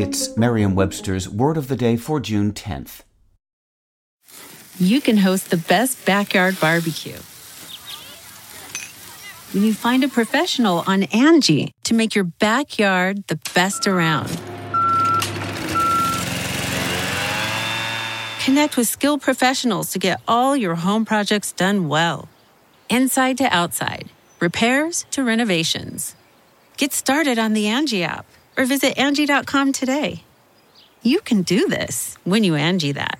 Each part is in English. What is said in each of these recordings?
It's Merriam Webster's Word of the Day for June 10th. You can host the best backyard barbecue when you find a professional on Angie to make your backyard the best around. Connect with skilled professionals to get all your home projects done well. Inside to outside, repairs to renovations. Get started on the Angie app or visit Angie.com today. You can do this when you Angie that.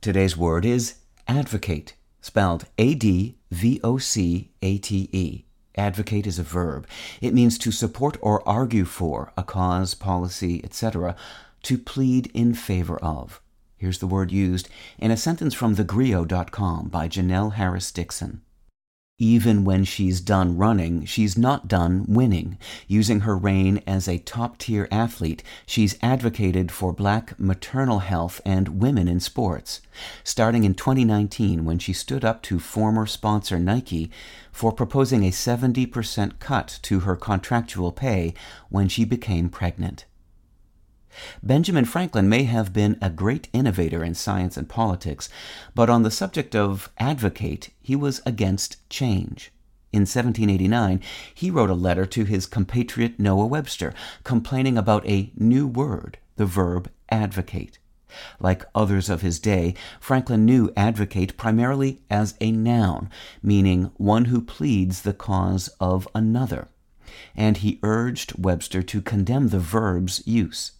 Today's word is advocate, spelled A D V O C A T E. Advocate is a verb. It means to support or argue for a cause, policy, etc., to plead in favor of. Here's the word used in a sentence from thegrio.com by Janelle Harris Dyson. Even when she's done running, she's not done winning. Using her reign as a top tier athlete, she's advocated for black maternal health and women in sports. Starting in 2019, when she stood up to former sponsor Nike for proposing a 70% cut to her contractual pay when she became pregnant. Benjamin Franklin may have been a great innovator in science and politics, but on the subject of advocate, he was against change. In 1789, he wrote a letter to his compatriot Noah Webster, complaining about a new word, the verb advocate. Like others of his day, Franklin knew advocate primarily as a noun, meaning one who pleads the cause of another. And he urged Webster to condemn the verb's use.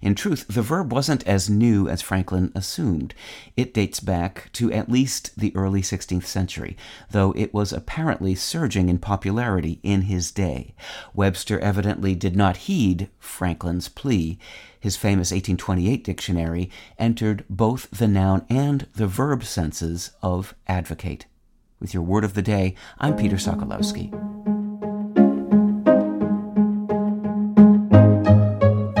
In truth, the verb wasn't as new as Franklin assumed. It dates back to at least the early 16th century, though it was apparently surging in popularity in his day. Webster evidently did not heed Franklin's plea. His famous 1828 dictionary entered both the noun and the verb senses of advocate. With your word of the day, I'm Peter Sokolowski.